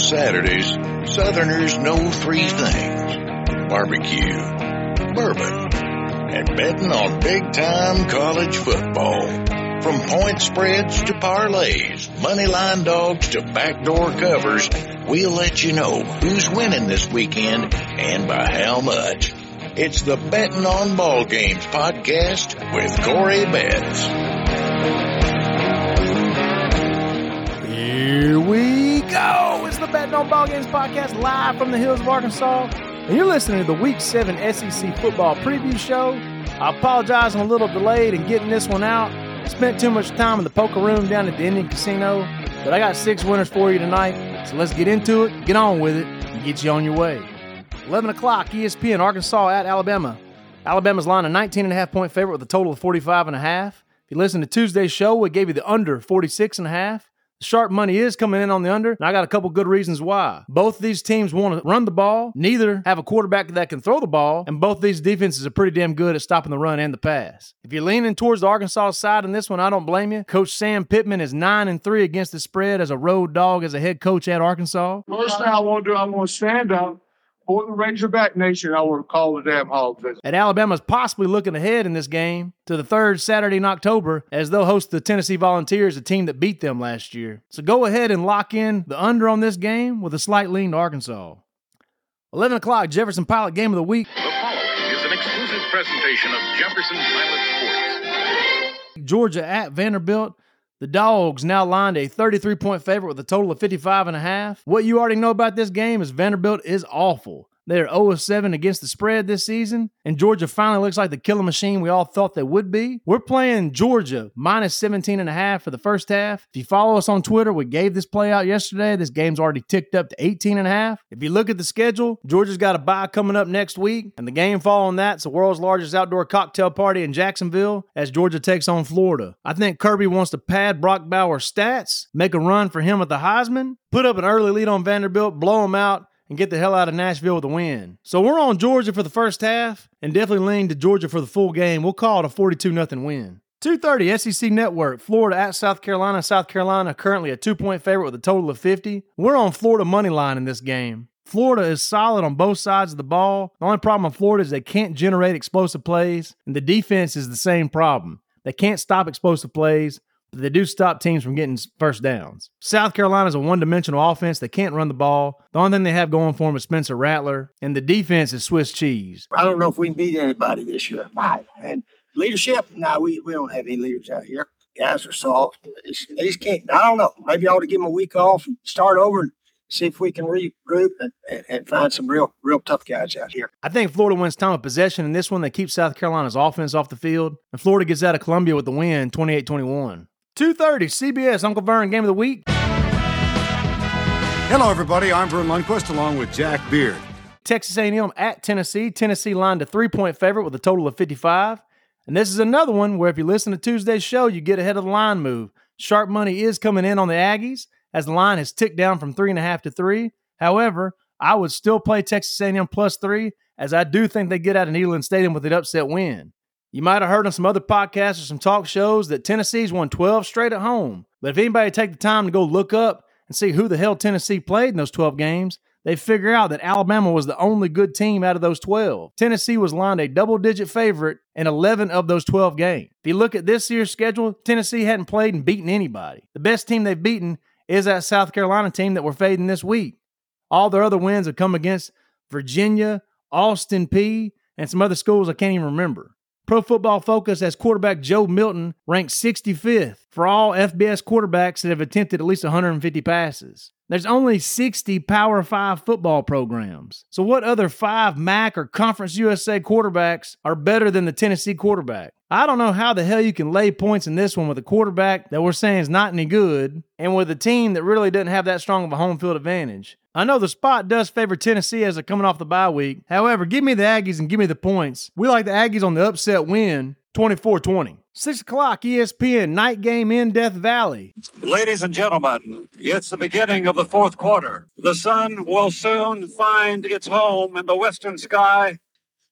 Saturdays, Southerners know three things barbecue, bourbon, and betting on big time college football. From point spreads to parlays, money line dogs to backdoor covers, we'll let you know who's winning this weekend and by how much. It's the Betting on Ball Games podcast with Corey Betts. Betting on Ball Games podcast live from the hills of Arkansas. And you're listening to the Week 7 SEC football preview show. I apologize, I'm a little delayed in getting this one out. Spent too much time in the poker room down at the Indian Casino, but I got six winners for you tonight. So let's get into it, get on with it, and get you on your way. 11 o'clock, ESPN, Arkansas at Alabama. Alabama's line a 19 and a half point favorite with a total of 45 and a half. If you listen to Tuesday's show, we gave you the under 46 and a half. Sharp money is coming in on the under, and I got a couple good reasons why. Both these teams want to run the ball, neither have a quarterback that can throw the ball, and both these defenses are pretty damn good at stopping the run and the pass. If you're leaning towards the Arkansas side in this one, I don't blame you. Coach Sam Pittman is 9 and 3 against the spread as a road dog as a head coach at Arkansas. First thing I want to do, I'm going to stand up for the Razorback Nation. I want to call the damn hog visit. And Alabama's possibly looking ahead in this game to the third Saturday in October as they'll host the Tennessee Volunteers, a team that beat them last year. So go ahead and lock in the under on this game with a slight lean to Arkansas. 11 o'clock, Jefferson Pilot Game of the Week. The following is an exclusive presentation of Jefferson Pilot Sports. Georgia at Vanderbilt. The Dogs now lined a 33 point favorite with a total of 55 and a half. What you already know about this game is Vanderbilt is awful. They're 0 7 against the spread this season, and Georgia finally looks like the killer machine we all thought they would be. We're playing Georgia minus 17 and a half for the first half. If you follow us on Twitter, we gave this play out yesterday. This game's already ticked up to 18 and a half. If you look at the schedule, Georgia's got a bye coming up next week, and the game following that's the world's largest outdoor cocktail party in Jacksonville as Georgia takes on Florida. I think Kirby wants to pad Brock Bowers' stats, make a run for him at the Heisman, put up an early lead on Vanderbilt, blow him out, and get the hell out of Nashville with a win. So we're on Georgia for the first half and definitely lean to Georgia for the full game. We'll call it a 42 0 win. 230 SEC Network, Florida at South Carolina. South Carolina currently a two point favorite with a total of 50. We're on Florida money line in this game. Florida is solid on both sides of the ball. The only problem with Florida is they can't generate explosive plays, and the defense is the same problem. They can't stop explosive plays, they do stop teams from getting first downs. South Carolina is a one dimensional offense. They can't run the ball. The only thing they have going for them is Spencer Rattler, and the defense is Swiss cheese. I don't know if we can beat anybody this year. Right. And leadership, no, we, we don't have any leaders out here. Guys are soft. They just, can't. I don't know. Maybe I ought to give them a week off and start over and see if we can regroup and, and, and find some real, real tough guys out here. I think Florida wins time of possession in this one. They keep South Carolina's offense off the field, and Florida gets out of Columbia with the win 28 21. 2.30 CBS Uncle Vern Game of the Week. Hello, everybody. I'm Vern Lundquist along with Jack Beard. Texas A&M at Tennessee. Tennessee lined a three-point favorite with a total of 55. And this is another one where if you listen to Tuesday's show, you get ahead of the line move. Sharp money is coming in on the Aggies as the line has ticked down from three and a half to three. However, I would still play Texas A&M plus three as I do think they get out of Neyland Stadium with an upset win. You might have heard on some other podcasts or some talk shows that Tennessee's won 12 straight at home. But if anybody take the time to go look up and see who the hell Tennessee played in those 12 games, they figure out that Alabama was the only good team out of those 12. Tennessee was lined a double digit favorite in 11 of those 12 games. If you look at this year's schedule, Tennessee hadn't played and beaten anybody. The best team they've beaten is that South Carolina team that we're fading this week. All their other wins have come against Virginia, Austin Peay, and some other schools I can't even remember. Pro Football Focus has quarterback Joe Milton ranked 65th for all FBS quarterbacks that have attempted at least 150 passes. There's only 60 Power 5 football programs. So, what other five MAC or Conference USA quarterbacks are better than the Tennessee quarterback? I don't know how the hell you can lay points in this one with a quarterback that we're saying is not any good and with a team that really doesn't have that strong of a home field advantage. I know the spot does favor Tennessee as they're coming off the bye week. However, give me the Aggies and give me the points. We like the Aggies on the upset win 24 20. 6 o'clock, ESPN, night game in Death Valley. Ladies and gentlemen, it's the beginning of the fourth quarter. The sun will soon find its home in the western sky,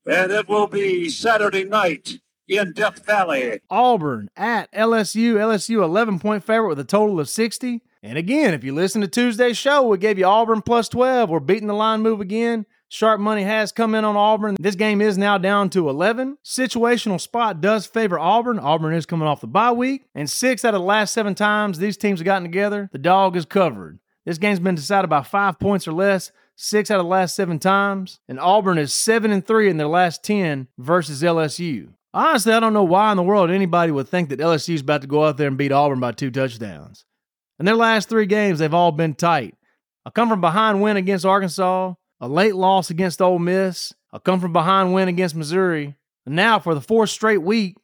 and it will be Saturday night in Death Valley. Auburn at LSU. LSU 11 point favorite with a total of 60. And again, if you listen to Tuesday's show, we gave you Auburn plus 12. We're beating the line move again. Sharp money has come in on Auburn. This game is now down to 11. Situational spot does favor Auburn. Auburn is coming off the bye week. And six out of the last seven times these teams have gotten together, the dog is covered. This game's been decided by five points or less six out of the last seven times. And Auburn is seven and three in their last 10 versus LSU. Honestly, I don't know why in the world anybody would think that LSU is about to go out there and beat Auburn by two touchdowns. In their last three games, they've all been tight. A come from behind win against Arkansas, a late loss against Ole Miss, a come from behind win against Missouri, and now for the fourth straight week,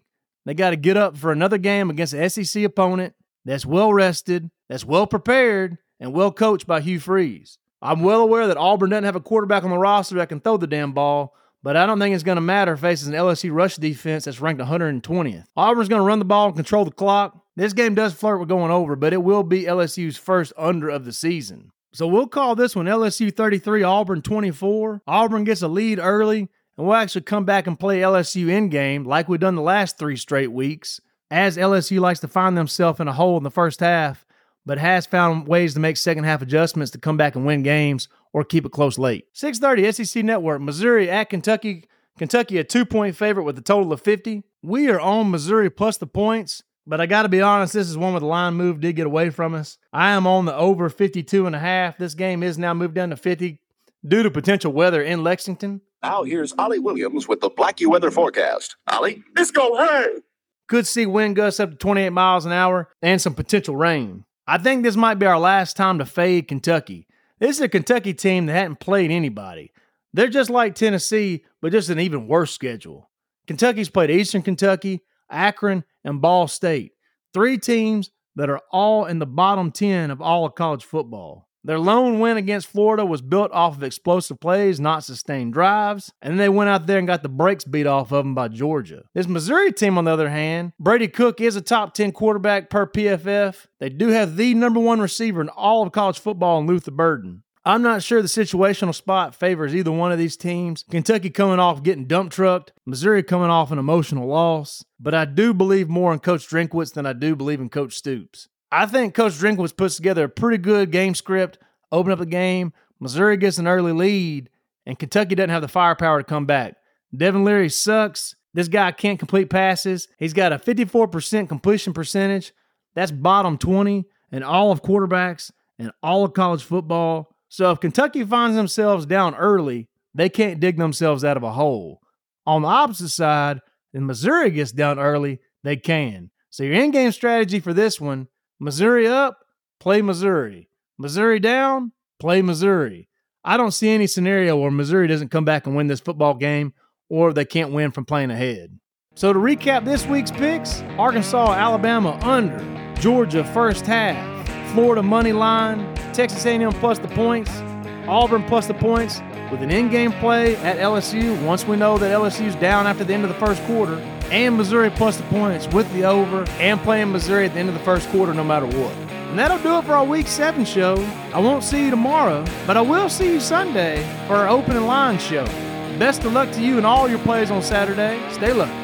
they got to get up for another game against an SEC opponent that's well rested, that's well prepared, and well coached by Hugh Freeze. I'm well aware that Auburn doesn't have a quarterback on the roster that can throw the damn ball, but I don't think it's going to matter faces an LSU rush defense that's ranked 120th. Auburn's going to run the ball and control the clock. This game does flirt with going over, but it will be LSU's first under of the season. So we'll call this one LSU 33, Auburn 24. Auburn gets a lead early, and we'll actually come back and play LSU in game like we've done the last three straight weeks. As LSU likes to find themselves in a hole in the first half, but has found ways to make second half adjustments to come back and win games or keep it close late. 6:30 SEC Network, Missouri at Kentucky. Kentucky a 2-point favorite with a total of 50. We are on Missouri plus the points, but I got to be honest, this is one where the line move did get away from us. I am on the over 52 and a half. This game is now moved down to 50 due to potential weather in Lexington. Now here's Ollie Williams with the Blackie weather forecast. Ollie, this go rain. Could see wind gusts up to 28 miles an hour and some potential rain. I think this might be our last time to fade Kentucky. This is a Kentucky team that hadn't played anybody. They're just like Tennessee, but just an even worse schedule. Kentucky's played Eastern Kentucky, Akron, and Ball State. Three teams that are all in the bottom 10 of all of college football. Their lone win against Florida was built off of explosive plays, not sustained drives, and then they went out there and got the brakes beat off of them by Georgia. This Missouri team, on the other hand, Brady Cook is a top 10 quarterback per PFF. They do have the number one receiver in all of college football in Luther Burden. I'm not sure the situational spot favors either one of these teams. Kentucky coming off getting dump trucked, Missouri coming off an emotional loss, but I do believe more in Coach Drinkwitz than I do believe in Coach Stoops. I think Coach Drinkwitz puts together a pretty good game script, open up the game. Missouri gets an early lead, and Kentucky doesn't have the firepower to come back. Devin Leary sucks. This guy can't complete passes. He's got a 54% completion percentage. That's bottom 20 in all of quarterbacks and all of college football. So if Kentucky finds themselves down early, they can't dig themselves out of a hole. On the opposite side, if Missouri gets down early, they can. So your in-game strategy for this one Missouri up, play Missouri. Missouri down, play Missouri. I don't see any scenario where Missouri doesn't come back and win this football game or they can't win from playing ahead. So to recap this week's picks, Arkansas, Alabama under, Georgia first half, Florida money line, Texas A&M plus the points, Auburn plus the points with an in-game play at LSU once we know that LSU's down after the end of the first quarter, and Missouri plus the points with the over and playing Missouri at the end of the first quarter no matter what. And that'll do it for our Week 7 show. I won't see you tomorrow, but I will see you Sunday for our opening line show. Best of luck to you and all your plays on Saturday. Stay lucky.